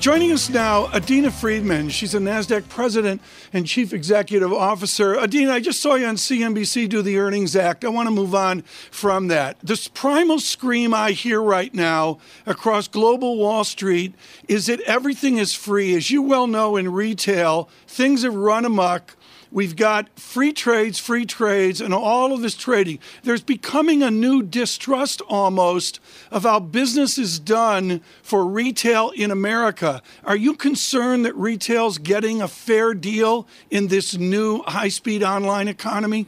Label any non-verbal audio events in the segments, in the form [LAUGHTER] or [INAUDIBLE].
Joining us now, Adena Friedman. She's a NASDAQ president and chief executive officer. Adena, I just saw you on CNBC do the Earnings Act. I want to move on from that. This primal scream I hear right now across global Wall Street is that everything is free. As you well know in retail, things have run amok We've got free trades, free trades, and all of this trading. There's becoming a new distrust almost of how business is done for retail in America. Are you concerned that retail's getting a fair deal in this new high speed online economy?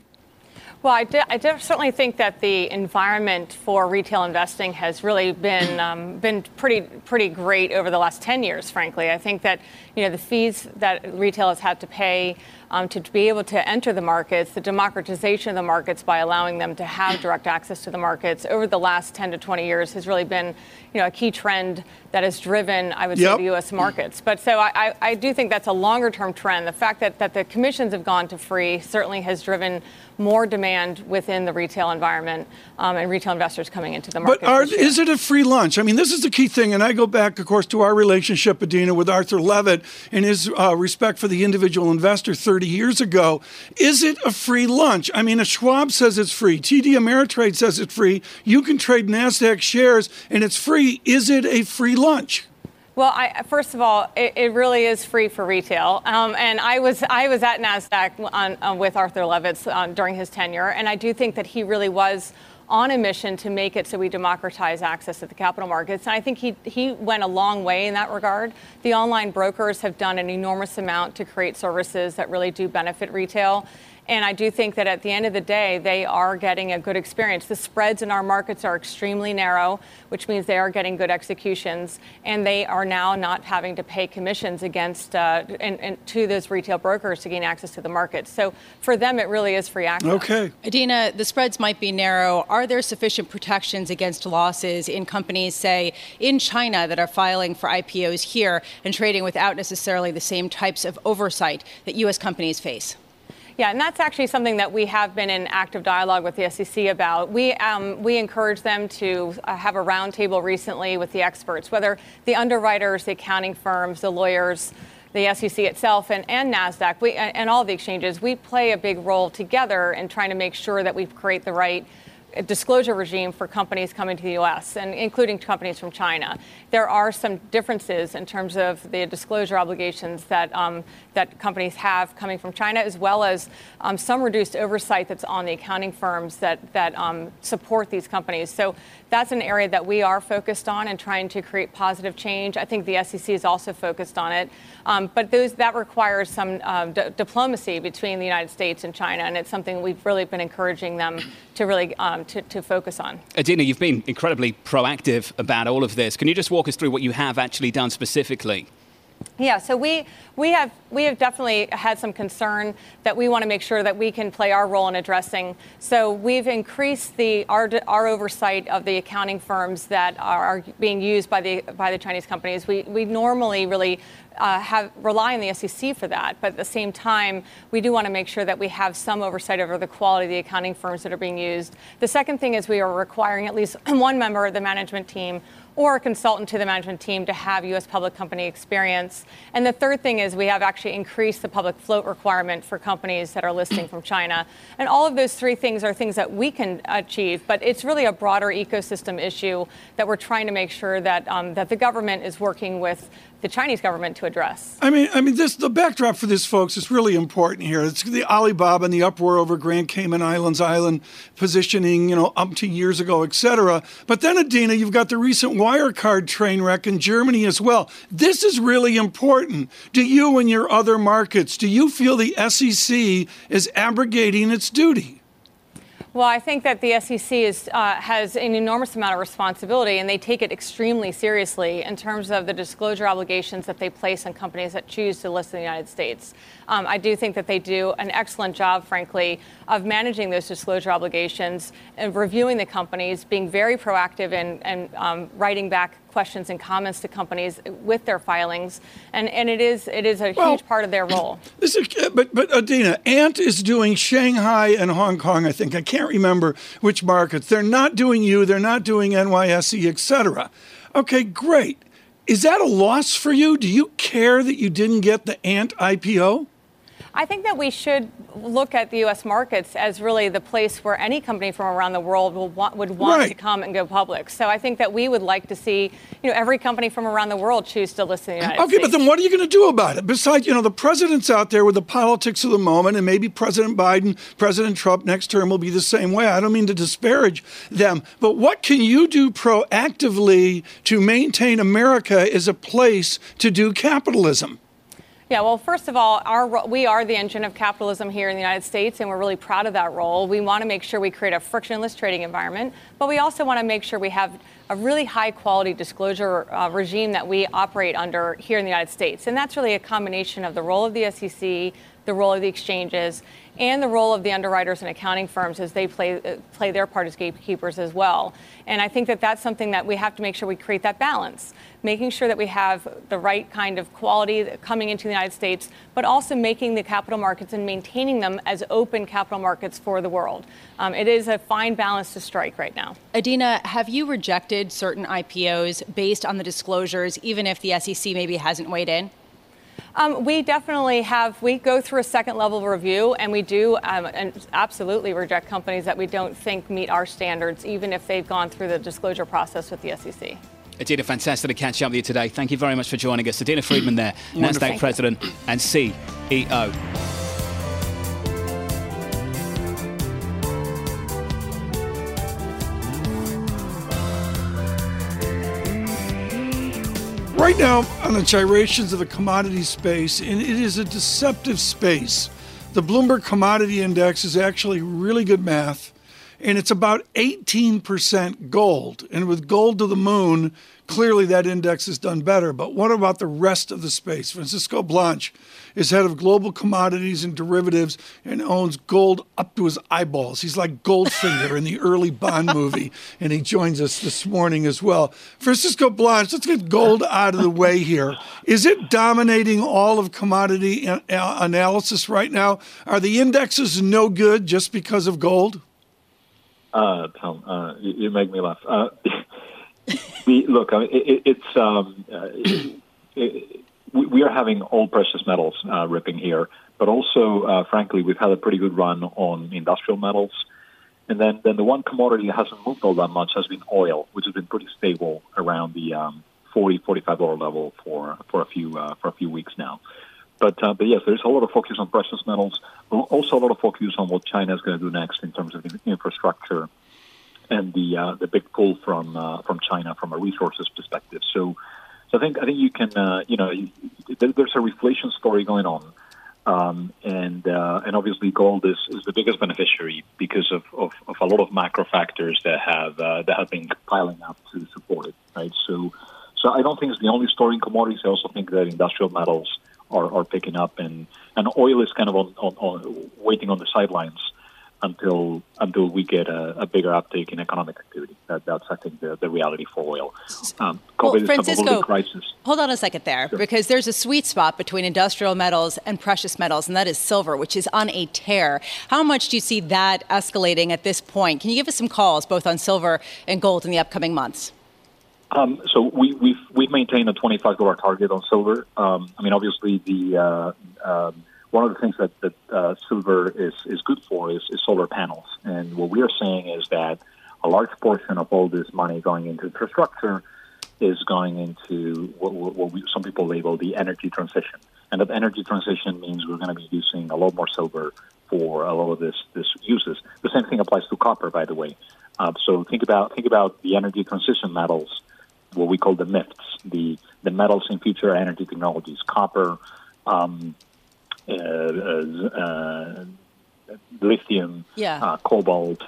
Well, I, I certainly think that the environment for retail investing has really been [CLEARS THROAT] um, been pretty pretty great over the last 10 years. Frankly, I think that you know the fees that retail has had to pay um, to be able to enter the markets, the democratization of the markets by allowing them to have direct access to the markets over the last 10 to 20 years has really been, you know, a key trend that has driven, I would yep. say, the U.S. markets. But so I, I do think that's a longer term trend. The fact that, that the commissions have gone to free certainly has driven more demand within the retail environment um, and retail investors coming into the market. But are, is it a free lunch? I mean, this is the key thing. And I go back, of course, to our relationship, Adena, with Arthur Levitt and his uh, respect for the individual investor 30 years ago. Is it a free lunch? I mean, a Schwab says it's free. TD Ameritrade says it's free. You can trade NASDAQ shares and it's free. Is it a free lunch? Well, I, first of all, it, it, really is free for retail, um, and I was I was at Nasdaq on, uh, with Arthur Levitz uh, during his tenure, and I do think that he really was on a mission to make it so we democratize access to the capital markets. And I think he, he went a long way in that regard. The online brokers have done an enormous amount to create services that really do benefit retail. And I do think that at the end of the day, they are getting a good experience. The spreads in our markets are extremely narrow, which means they are getting good executions, and they are now not having to pay commissions against uh, and, and to those retail brokers to gain access to the market. So for them, it really is free access. Okay, Adena, the spreads might be narrow. Are there sufficient protections against losses in companies, say in China, that are filing for IPOs here and trading without necessarily the same types of oversight that U.S. companies face? Yeah, and that's actually something that we have been in active dialogue with the SEC about. We um, we encourage them to uh, have a roundtable recently with the experts, whether the underwriters, the accounting firms, the lawyers the SEC itself and, and NASDAQ we, and all the exchanges, we play a big role together in trying to make sure that we create the right disclosure regime for companies coming to the U.S., and including companies from China. There are some differences in terms of the disclosure obligations that um, that companies have coming from China, as well as um, some reduced oversight that's on the accounting firms that that um, support these companies. So that's an area that we are focused on and trying to create positive change. I think the SEC is also focused on it, um, but those that requires some d- diplomacy between the United States and China, and it's something we've really been encouraging them to really um, to, to focus on. Adena, you've been incredibly proactive about all of this. Can you just walk us through what you have actually done specifically? Yeah, so we we have we have definitely had some concern that we want to make sure that we can play our role in addressing. So we've increased the our, our oversight of the accounting firms that are being used by the by the Chinese companies. We we normally really uh, have rely on the SEC for that, but at the same time, we do want to make sure that we have some oversight over the quality of the accounting firms that are being used. The second thing is we are requiring at least [CLEARS THROAT] one member of the management team or a consultant to the management team to have U.S. public company experience. And the third thing is we have actually increased the public float requirement for companies that are listing from China. And all of those three things are things that we can achieve, but it's really a broader ecosystem issue that we're trying to make sure that um, that the government is working with the Chinese government to address. I mean, I mean, this the backdrop for this, folks, is really important here. It's the Alibaba and the uproar over Grand Cayman Islands island positioning, you know, up to years ago, et cetera. But then, Adena, you've got the recent Wirecard train wreck in Germany as well. This is really important. Do you and your other markets, do you feel the SEC is abrogating its duty? Well, I think that the SEC is, uh, has an enormous amount of responsibility, and they take it extremely seriously in terms of the disclosure obligations that they place on companies that choose to list in the United States. Um, I do think that they do an excellent job, frankly, of managing those disclosure obligations and reviewing the companies, being very proactive and, and um, writing back questions and comments to companies with their filings, and, and it is it is a well, huge part of their role. [CLEARS THROAT] This is, but but Adena, Ant is doing Shanghai and Hong Kong. I think I can't remember which markets. They're not doing you. They're not doing NYSE, etc. Okay, great. Is that a loss for you? Do you care that you didn't get the Ant IPO? I think that we should look at the U.S. markets as really the place where any company from around the world will want, would want right. to come and go public. So I think that we would like to see, you know, every company from around the world choose to list in the United okay, States. but then what are you going to do about it? Besides, you know, the president's out there with the politics of the moment, and maybe President Biden, President Trump next term will be the same way. I don't mean to disparage them, but what can you do proactively to maintain America as a place to do capitalism? Yeah, well, first of all, our, we are the engine of capitalism here in the United States, and we're really proud of that role. We want to make sure we create a frictionless trading environment, but we also want to make sure we have a really high quality disclosure uh, regime that we operate under here in the United States. And that's really a combination of the role of the SEC, the role of the exchanges, and the role of the underwriters and accounting firms as they play play their part as gatekeepers as well. And I think that that's something that we have to make sure we create that balance, making sure that we have the right kind of quality coming into the United States, but also making the capital markets and maintaining them as open capital markets for the world. Um, it is a fine balance to strike right now. Adena, have you rejected certain IPOs based on the disclosures, even if the SEC maybe hasn't weighed in? Um, we definitely have. We go through a second level review, and we do um, and absolutely reject companies that we don't think meet our standards, even if they've gone through the disclosure process with the SEC. Adena, fantastic to catch up with you today. Thank you very much for joining us. Adena Friedman there, NASDAQ President and CEO. Right now on the gyrations of the commodity space, and it is a deceptive space. The Bloomberg Commodity Index is actually really good math, and it's about 18% gold. And with gold to the moon, clearly that index has done better. But what about the rest of the space? Francisco Blanch is head of global commodities and derivatives and owns gold up to his eyeballs. He's like Goldfinger in the early Bond movie, [LAUGHS] and he joins us this morning as well. Francisco Blanch, let's get gold out of the way here. Is it dominating all of commodity analysis right now? Are the indexes no good just because of gold? Uh, Tom, uh, you, you, make me laugh. Uh, [LAUGHS] we look. I mean, it, it's um, uh, it, we are having all precious metals uh, ripping here, but also, uh, frankly, we've had a pretty good run on industrial metals. And then, then the one commodity that hasn't moved all that much has been oil, which has been pretty stable around the um, 40 45 dollar level for for a few for a few weeks now. But uh, but yes, there's a lot of focus on precious metals. but Also, a lot of focus on what China is going to do next in terms of infrastructure and the uh, the big pull from uh, from China from a resources perspective. So, so I think I think you can uh, you know there's a reflation story going on, um, and uh, and obviously gold is, is the biggest beneficiary because of, of, of a lot of macro factors that have uh, that have been piling up to support it. Right. So so I don't think it's the only story in commodities. I also think that industrial metals are, are picking up, and and oil is kind of on, on, on waiting on the sidelines until until we get a, a, bigger uptake in economic activity. That, that's I think the, the reality for oil. Um, well, Francisco, hold on a second there, sure. because there's a sweet spot between industrial metals and precious metals, and that is silver, which is on a tear. How much do you see that escalating at this point? Can you give us some calls both on silver and gold in the upcoming months? Um, so we, we've we've maintained a twenty-five dollar target on silver. Um, I mean, obviously the uh, um, one of the things that, that uh, silver is, is good for is, is solar panels. And what we are saying is that a large portion of all this money going into infrastructure is going into what, what we, some people label the energy transition. And that energy transition means we're going to be using a lot more silver for a lot of this, this uses. The same thing applies to copper, by the way. Uh, so think about think about the energy transition metals, what we call the MIFTs, the the metals in future energy technologies, copper, um, uh, uh, lithium, yeah. Uh, cobalt,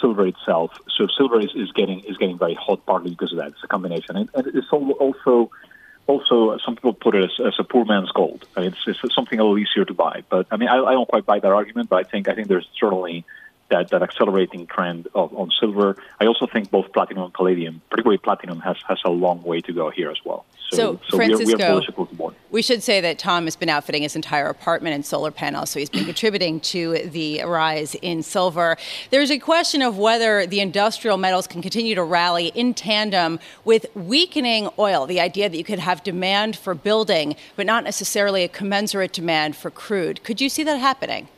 silver itself. So silver is, is getting is getting very hot partly because of that. It's a combination, and, and it's also also some people put it as, as a poor man's gold. I mean, it's, it's, something a little easier to buy. But I mean, I, I, don't quite buy that argument. But I think I think there's certainly that, that accelerating trend of, on silver. I also think both platinum and palladium, particularly platinum, has, has a long way to go here as well. So, so, so Francisco, we, are, we should say that Tom has been outfitting his entire apartment in solar panels, so he's been contributing to the rise in silver. There's a question of whether the industrial metals can continue to rally in tandem with weakening oil, the idea that you could have demand for building, but not necessarily a commensurate demand for crude. Could you see that happening?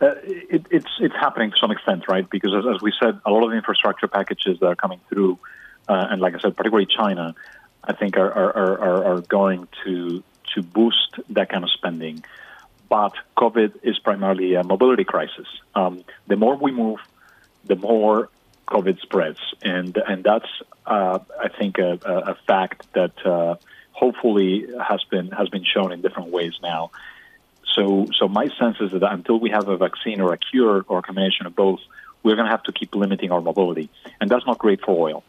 Uh, it, it's it's happening to some extent, right? Because as, as, we said, a lot of the infrastructure packages that are coming through, uh, and like I said, particularly China, I think are, are, are, are going to to boost that kind of spending. But COVID is primarily a mobility crisis. Um, the more we move, the more COVID spreads, and and that's uh, I think a, a fact that uh, hopefully has been has been shown in different ways now. So, so my sense is that until we have a vaccine or a cure or a combination of both, we're going to have to keep limiting our mobility, and that's not great for oil.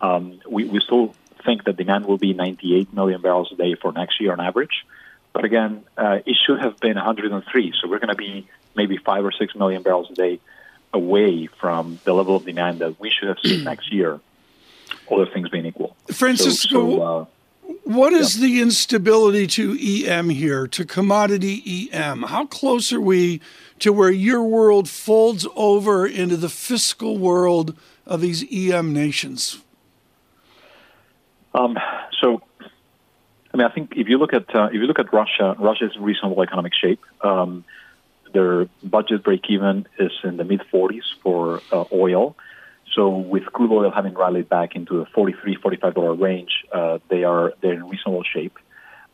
Um, we, we still think that demand will be 98 million barrels a day for next year on average, but again, uh, it should have been 103. So we're going to be maybe five or six million barrels a day away from the level of demand that we should have seen [CLEARS THROAT] next year. Other things being equal. Francisco, so, so, uh, what is the instability to EM here, to commodity EM? How close are we to where your world folds over into the fiscal world of these EM nations? Um, so, I mean, I think if you look at uh, if you look at Russia, Russia is in reasonable economic shape. Um, their budget break even is in the mid 40s for uh, oil. So with crude oil having rallied back into the 43 $45 range, uh, they are they're in reasonable shape.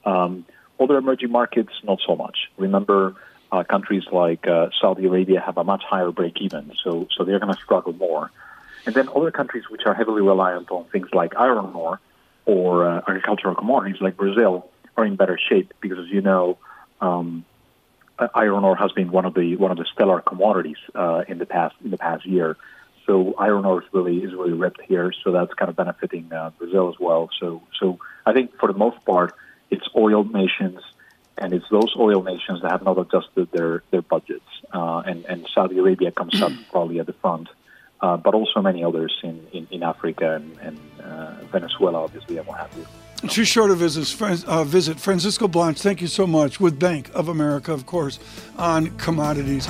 Um, other emerging markets, not so much. Remember, uh, countries like uh, Saudi Arabia have a much higher break even, so so they're going to struggle more. And then other countries which are heavily reliant on things like iron ore or uh, agricultural commodities like Brazil are in better shape because, as you know, um, iron ore has been one of the one of the stellar commodities uh, in the past in the past year. So iron ore is really is really ripped here. So that's kind of benefiting uh, Brazil as well. So so I think for the most part, it's oil nations, and it's those oil nations that have not adjusted their their budgets. Uh, and and Saudi Arabia comes up probably at the front, uh, but also many others in in, in Africa and, and uh, Venezuela, obviously, and what have you. Too short a visit, uh, visit. Francisco Blanch, thank you so much, with Bank of America, of course, on commodities.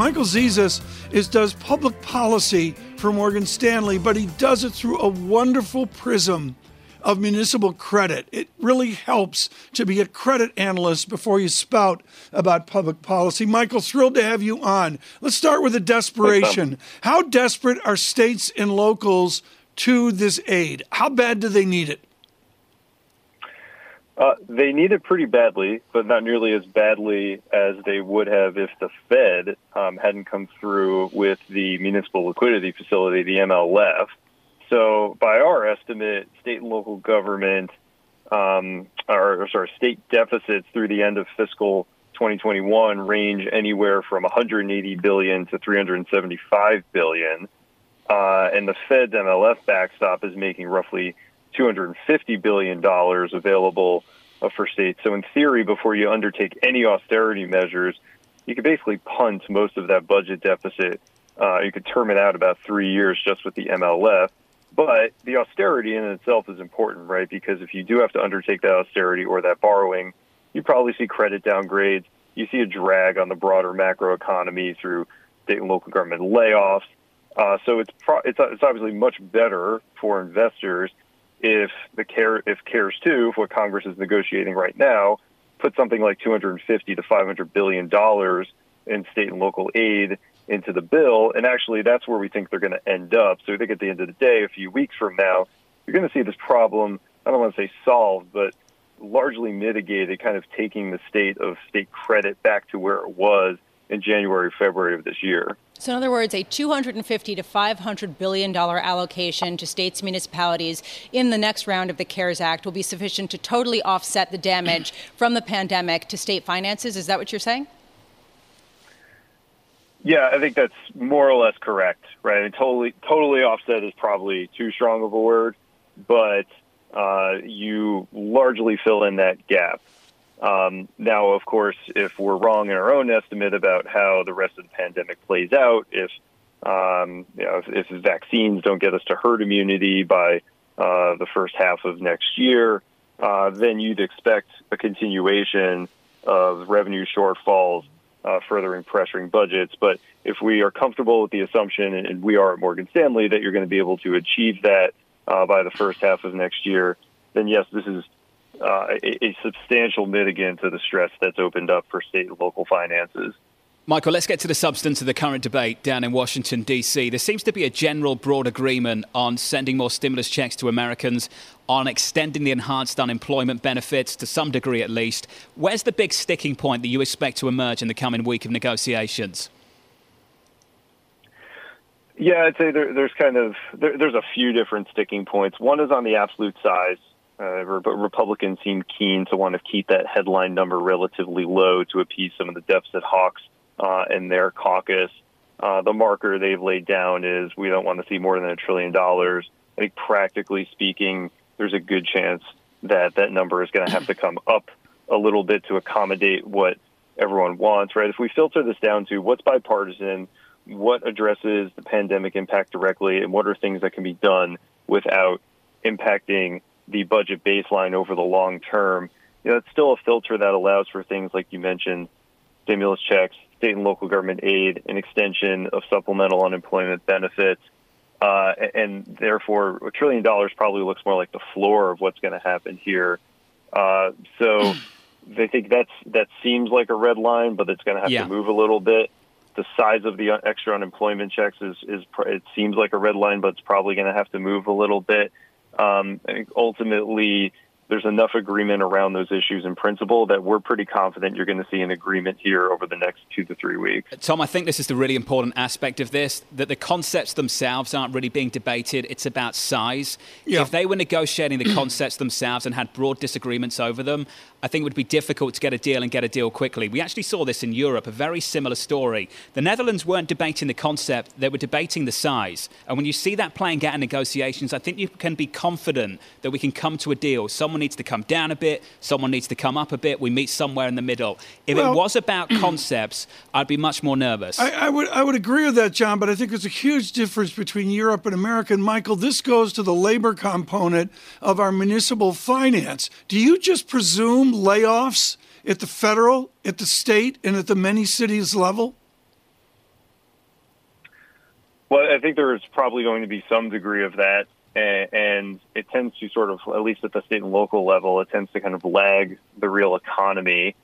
Michael Zezas is does public policy for Morgan Stanley, but he does it through a wonderful prism of municipal credit. It really helps to be a credit analyst before you spout about public policy. Michael, thrilled to have you on. Let's start with the desperation. How desperate are states and locals to this aid? How bad do they need it? Uh, they need it pretty badly, but not nearly as badly as they would have if the Fed um, hadn't come through with the municipal liquidity facility, the MLF. So, by our estimate, state and local government, um, or, or sorry, state deficits through the end of fiscal 2021 range anywhere from 180 billion to 375 billion, uh, and the Fed's MLF backstop is making roughly $250 billion available uh, for states. So, in theory, before you undertake any austerity measures, you could basically punt most of that budget deficit. Uh, you could term it out about three years just with the MLF. But the austerity in itself is important, right? Because if you do have to undertake that austerity or that borrowing, you probably see credit downgrades. You see a drag on the broader macroeconomy through state and local government layoffs. Uh, so it's, pro- it's it's obviously much better for investors if the care if CARES two, what Congress is negotiating right now, put something like 250 to 500 billion dollars in state and local aid into the bill, and actually that's where we think they're going to end up. So I think at the end of the day, a few weeks from now, you're going to see this problem. I don't want to say solved, but largely mitigated, kind of taking the state of state credit back to where it was in January, February of this year. So, in other words, a 250 to 500 billion dollar allocation to states and municipalities in the next round of the CARES Act will be sufficient to totally offset the damage [CLEARS THROAT] from the pandemic to state finances. Is that what you're saying? Yeah, I think that's more or less correct, right? And totally, totally offset is probably too strong of a word, but uh, you largely fill in that gap. Um, now, of course, if we're wrong in our own estimate about how the rest of the pandemic plays out, if um, you know, if, if, vaccines don't get us to herd immunity by uh, the first half of next year, uh, then you'd expect a continuation of revenue shortfalls, uh, furthering pressuring budgets. But if we are comfortable with the assumption, and we are at Morgan Stanley, that you're going to be able to achieve that uh, by the first half of next year, then yes, this is uh, a, a substantial mitigant to the stress that's opened up for state and local finances. Michael, let's get to the substance of the current debate down in Washington, D.C. There seems to be a general broad agreement on sending more stimulus checks to Americans, on extending the enhanced unemployment benefits to some degree at least. Where's the big sticking point that you expect to emerge in the coming week of negotiations? Yeah, I'd say there, there's kind of there, there's a few different sticking points. One is on the absolute size. Uh, Republicans seem keen to want to keep that headline number relatively low to appease some of the deficit hawks uh, in their caucus. Uh, the marker they've laid down is we don't want to see more than a trillion dollars. I think practically speaking, there's a good chance that that number is going to have to come up a little bit to accommodate what everyone wants, right? If we filter this down to what's bipartisan, what addresses the pandemic impact directly, and what are things that can be done without impacting the budget baseline over the long term, you know, it's still a filter that allows for things like you mentioned, stimulus checks, state and local government aid, an extension of supplemental unemployment benefits, uh, and therefore a trillion dollars probably looks more like the floor of what's going to happen here. Uh, so [CLEARS THROAT] they think that's that seems like a red line, but it's going to have yeah. to move a little bit. The size of the extra unemployment checks is is it seems like a red line, but it's probably going to have to move a little bit. Um, ultimately there's enough agreement around those issues in principle that we're pretty confident you're going to see an agreement here over the next two to three weeks. Tom, I think this is the really important aspect of this that the concepts themselves aren't really being debated. It's about size. Yeah. If they were negotiating the concepts themselves and had broad disagreements over them, I think it would be difficult to get a deal and get a deal quickly. We actually saw this in Europe, a very similar story. The Netherlands weren't debating the concept, they were debating the size. And when you see that playing out in negotiations, I think you can be confident that we can come to a deal. Someone needs to come down a bit, someone needs to come up a bit, we meet somewhere in the middle. If well, it was about [CLEARS THROAT] concepts, I'd be much more nervous. I, I, would, I would agree with that, John, but I think there's a huge difference between Europe and America. And Michael, this goes to the labor component of our municipal finance. Do you just presume layoffs at the federal, at the state, and at the many cities level? Well, I think there is probably going to be some degree of that, and it tends to sort of, at least at the state and local level, it tends to kind of lag the real economy.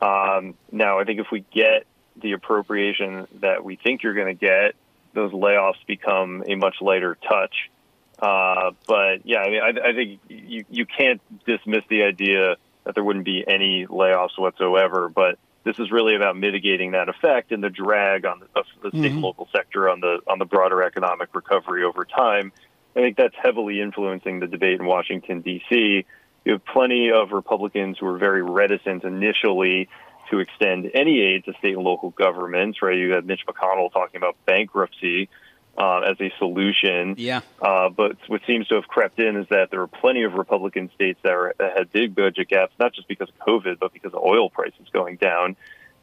Um, now, I think if we get the appropriation that we think you're going to get, those layoffs become a much lighter touch. Uh, but yeah, I mean, I, I think you you can't dismiss the idea that there wouldn't be any layoffs whatsoever. But this is really about mitigating that effect and the drag on the, the state mm-hmm. and local sector on the on the broader economic recovery over time. I think that's heavily influencing the debate in Washington D.C. You have plenty of Republicans who are very reticent initially to extend any aid to state and local governments. Right? You had Mitch McConnell talking about bankruptcy uh, as a solution. Yeah. Uh, but what seems to have crept in is that there are plenty of Republican states that, are, that had big budget gaps, not just because of COVID, but because of oil prices going down.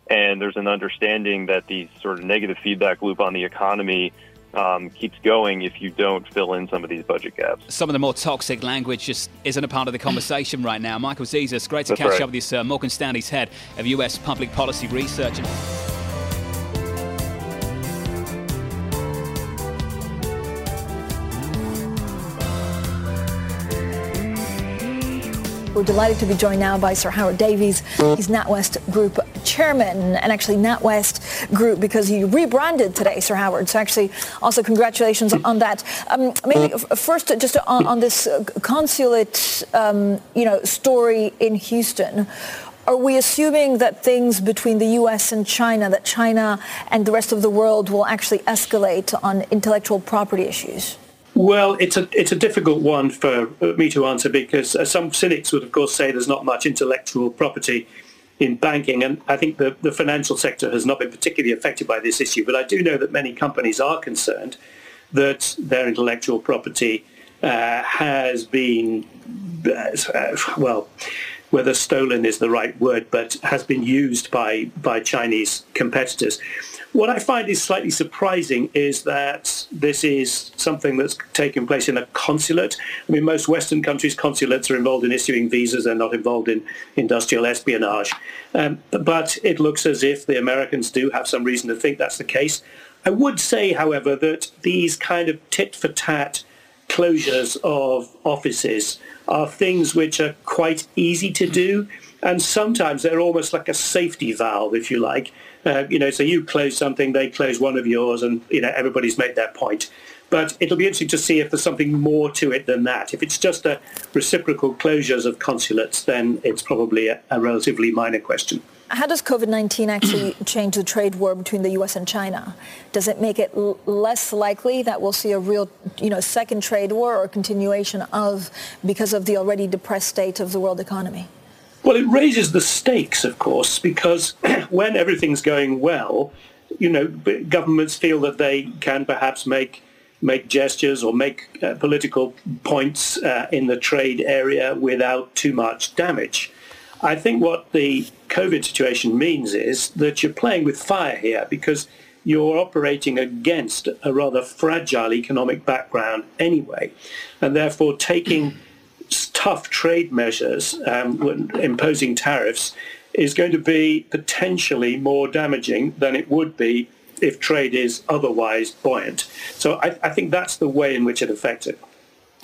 And there's an understanding that the sort of negative feedback loop on the economy um, keeps going if you don't fill in some of these budget gaps. Some of the more toxic language just isn't a part of the conversation right now. Michael Zezas, great to That's catch right. up with you, sir. Morgan Stanley's head of U.S. public policy research. We're delighted to be joined now by Sir Howard Davies. He's NatWest Group chairman, and actually NatWest Group because he rebranded today, Sir Howard. So actually, also congratulations on that. Um, maybe first, just on, on this uh, consulate, um, you know, story in Houston. Are we assuming that things between the U.S. and China, that China and the rest of the world will actually escalate on intellectual property issues? Well, it's a it's a difficult one for me to answer because uh, some cynics would, of course, say there's not much intellectual property in banking, and I think the, the financial sector has not been particularly affected by this issue. But I do know that many companies are concerned that their intellectual property uh, has been uh, well, whether stolen is the right word, but has been used by, by Chinese competitors. What I find is slightly surprising is that this is something that's taken place in a consulate. I mean, most Western countries' consulates are involved in issuing visas. They're not involved in industrial espionage. Um, but it looks as if the Americans do have some reason to think that's the case. I would say, however, that these kind of tit-for-tat closures of offices are things which are quite easy to do. And sometimes they're almost like a safety valve, if you like, uh, you know, so you close something, they close one of yours, and you know everybody's made their point. But it'll be interesting to see if there's something more to it than that. If it's just a reciprocal closures of consulates, then it's probably a, a relatively minor question. How does COVID-19 actually [CLEARS THROAT] change the trade war between the U.S. and China? Does it make it l- less likely that we'll see a real, you know, second trade war or continuation of because of the already depressed state of the world economy? Well, it raises the stakes, of course, because [CLEARS THROAT] when everything's going well, you know, governments feel that they can perhaps make make gestures or make uh, political points uh, in the trade area without too much damage. I think what the COVID situation means is that you're playing with fire here because you're operating against a rather fragile economic background anyway, and therefore taking tough trade measures, um, imposing tariffs, is going to be potentially more damaging than it would be if trade is otherwise buoyant. So I, I think that's the way in which it affected.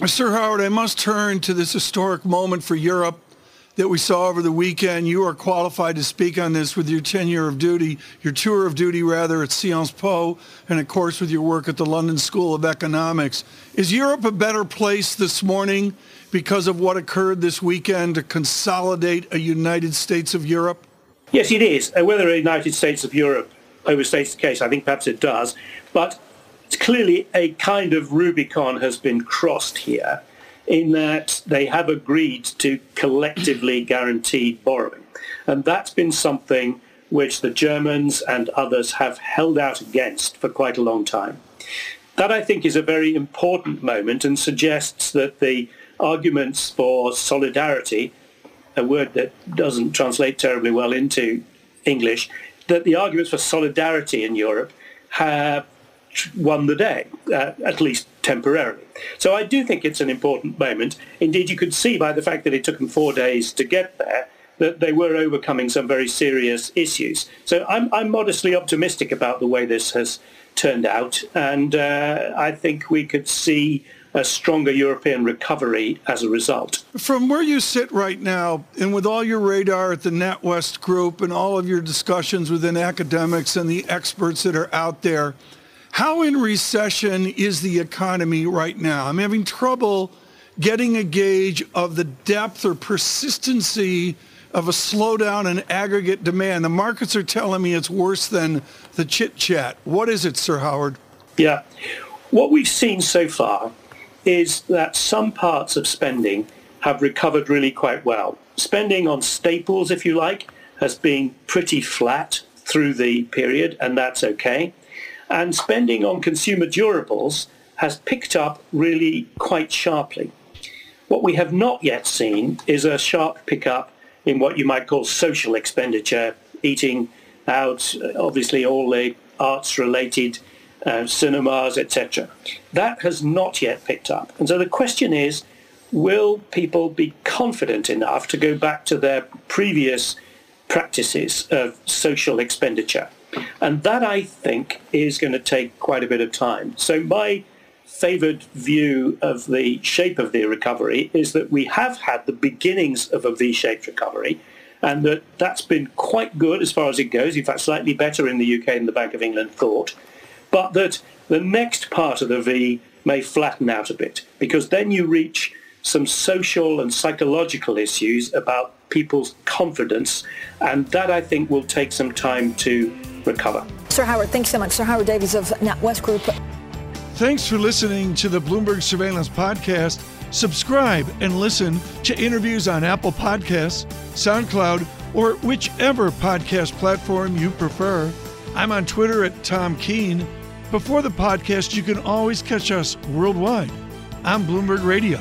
Sir Howard, I must turn to this historic moment for Europe that we saw over the weekend. You are qualified to speak on this with your tenure of duty, your tour of duty rather at Sciences Po, and of course with your work at the London School of Economics. Is Europe a better place this morning because of what occurred this weekend to consolidate a United States of Europe? Yes, it is. Uh, whether a United States of Europe overstates the case, I think perhaps it does. But it's clearly a kind of Rubicon has been crossed here in that they have agreed to collectively guaranteed borrowing. And that's been something which the Germans and others have held out against for quite a long time. That, I think, is a very important moment and suggests that the arguments for solidarity, a word that doesn't translate terribly well into English, that the arguments for solidarity in Europe have won the day, uh, at least temporarily. So I do think it's an important moment. Indeed, you could see by the fact that it took them four days to get there that they were overcoming some very serious issues. So I'm, I'm modestly optimistic about the way this has turned out, and uh, I think we could see a stronger European recovery as a result. From where you sit right now, and with all your radar at the NatWest Group and all of your discussions within academics and the experts that are out there, how in recession is the economy right now? I'm having trouble getting a gauge of the depth or persistency of a slowdown in aggregate demand. The markets are telling me it's worse than the chit chat. What is it, Sir Howard? Yeah. What we've seen so far is that some parts of spending have recovered really quite well. Spending on staples, if you like, has been pretty flat through the period, and that's okay. And spending on consumer durables has picked up really quite sharply. What we have not yet seen is a sharp pickup in what you might call social expenditure, eating out, obviously all the arts-related uh, cinemas, etc. That has not yet picked up. And so the question is, will people be confident enough to go back to their previous practices of social expenditure? And that, I think, is going to take quite a bit of time. So my favoured view of the shape of the recovery is that we have had the beginnings of a V-shaped recovery and that that's been quite good as far as it goes, in fact slightly better in the UK than the Bank of England thought but that the next part of the V may flatten out a bit because then you reach some social and psychological issues about people's confidence and that I think will take some time to recover. Sir Howard, thanks so much. Sir Howard Davies of NatWest Group. Thanks for listening to the Bloomberg Surveillance Podcast. Subscribe and listen to interviews on Apple Podcasts, SoundCloud, or whichever podcast platform you prefer. I'm on Twitter at Tom Keene. Before the podcast, you can always catch us worldwide on Bloomberg Radio.